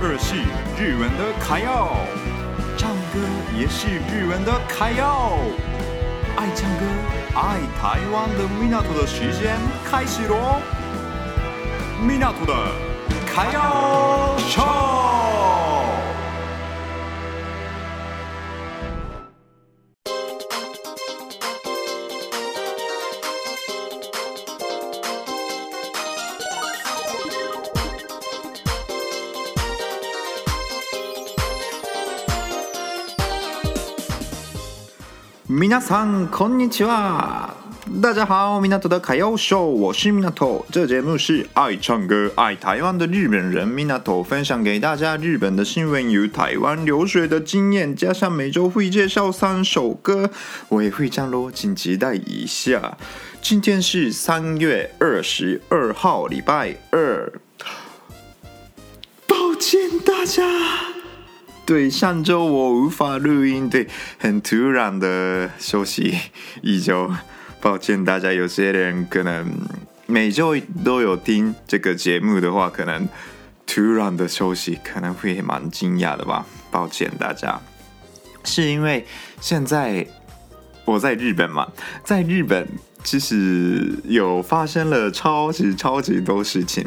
二是日文的卡耀，唱歌也是日文的卡耀。爱唱歌、爱台湾的米纳图的时间开始喽！米纳图的卡耀唱。皆さんこんにちは。大家好，米纳图的卡耀秀，我是米纳图。这节目是爱唱歌、爱台湾的日本人米纳图分享给大家日本的新闻与台湾留学的经验，加上每周会介绍三首歌，我也会讲咯，请期待一下。今天是三月二十二号，礼拜二。抱歉大家。 对，上周我无法录音，对，很突然的休息一周，抱歉大家。有些人可能每周都有听这个节目的话，可能突然的休息可能会蛮惊讶的吧，抱歉大家。是因为现在我在日本嘛，在日本其实有发生了超级超级多事情，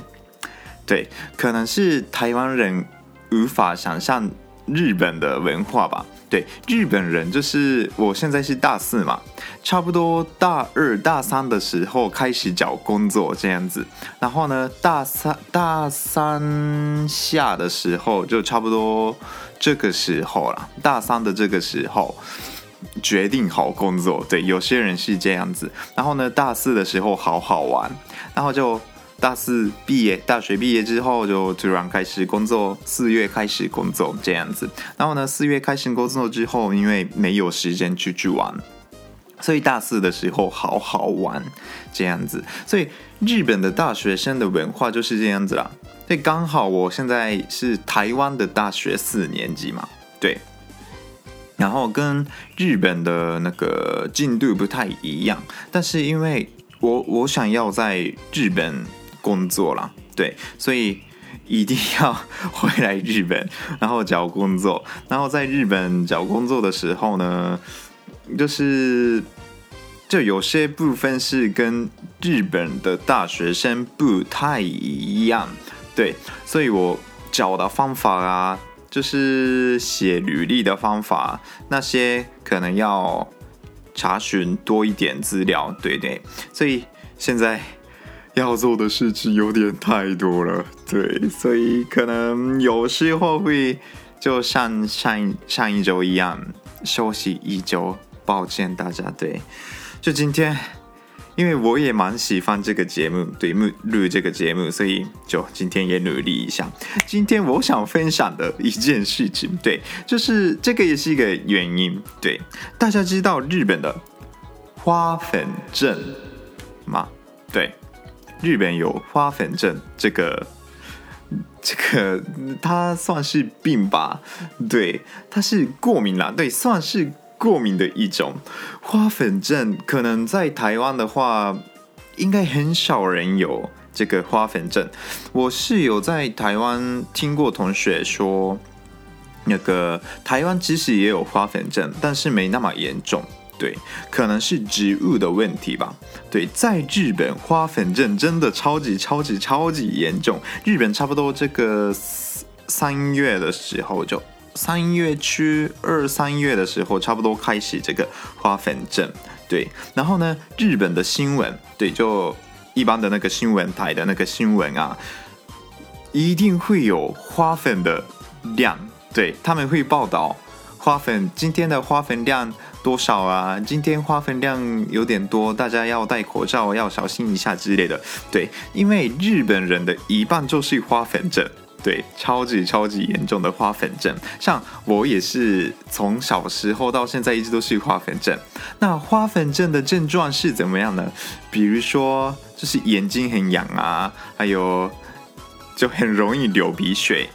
对，可能是台湾人无法想象。日本的文化吧，对，日本人就是我现在是大四嘛，差不多大二大三的时候开始找工作这样子，然后呢，大三大三下的时候就差不多这个时候了，大三的这个时候决定好工作，对，有些人是这样子，然后呢，大四的时候好好玩，然后就。大四毕业，大学毕业之后就突然开始工作，四月开始工作这样子。然后呢，四月开始工作之后，因为没有时间出去玩，所以大四的时候好好玩这样子。所以日本的大学生的文化就是这样子啦。所以刚好我现在是台湾的大学四年级嘛，对。然后跟日本的那个进度不太一样，但是因为我我想要在日本。工作了，对，所以一定要回来日本，然后找工作。然后在日本找工作的时候呢，就是就有些部分是跟日本的大学生不太一样，对，所以我找的方法啊，就是写履历的方法，那些可能要查询多一点资料，对对，所以现在。要做的事情有点太多了，对，所以可能有时候会就像上上一周一样休息一周，抱歉大家。对，就今天，因为我也蛮喜欢这个节目，对，录录这个节目，所以就今天也努力一下。今天我想分享的一件事情，对，就是这个也是一个原因，对，大家知道日本的花粉症吗？对。日本有花粉症，这个，这个它算是病吧？对，它是过敏啦，对，算是过敏的一种。花粉症可能在台湾的话，应该很少人有这个花粉症。我是有在台湾听过同学说，那个台湾其实也有花粉症，但是没那么严重。对，可能是植物的问题吧。对，在日本花粉症真的超级超级超级严重。日本差不多这个三月的时候就，三月初二三月的时候，差不多开始这个花粉症。对，然后呢，日本的新闻，对，就一般的那个新闻台的那个新闻啊，一定会有花粉的量，对，他们会报道花粉今天的花粉量。多少啊？今天花粉量有点多，大家要戴口罩，要小心一下之类的。对，因为日本人的一半就是花粉症，对，超级超级严重的花粉症。像我也是从小时候到现在一直都是花粉症。那花粉症的症状是怎么样呢？比如说，就是眼睛很痒啊，还有就很容易流鼻水，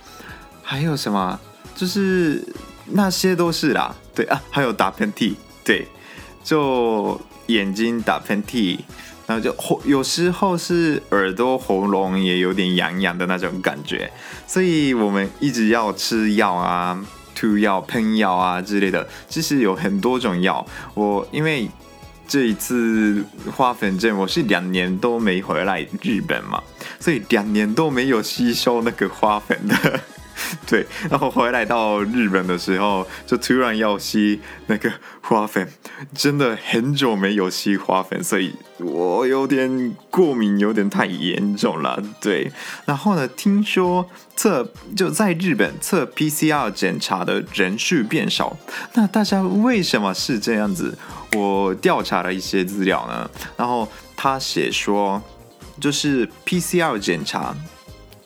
还有什么？就是。那些都是啦，对啊，还有打喷嚏，对，就眼睛打喷嚏，然后就喉有时候是耳朵喉咙也有点痒痒的那种感觉，所以我们一直要吃药啊、涂药、喷药啊之类的。其实有很多种药，我因为这一次花粉症，我是两年都没回来日本嘛，所以两年都没有吸收那个花粉的。对，然后回来到日本的时候，就突然要吸那个花粉，真的很久没有吸花粉，所以我有点过敏，有点太严重了。对，然后呢，听说测就在日本测 PCR 检查的人数变少，那大家为什么是这样子？我调查了一些资料呢，然后他写说，就是 PCR 检查。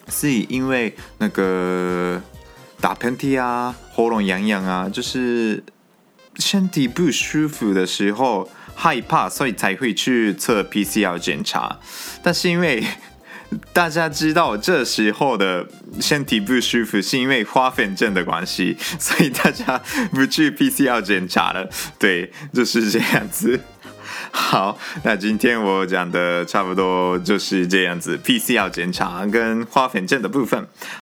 是因为那个打喷嚏啊、喉咙痒痒啊，就是身体不舒服的时候害怕，所以才会去测 PCR 检查。但是因为大家知道这时候的身体不舒服是因为花粉症的关系，所以大家不去 PCR 检查了。对，就是这样子。好，那今天我讲的差不多就是这样子，PCL 检查跟花粉症的部分。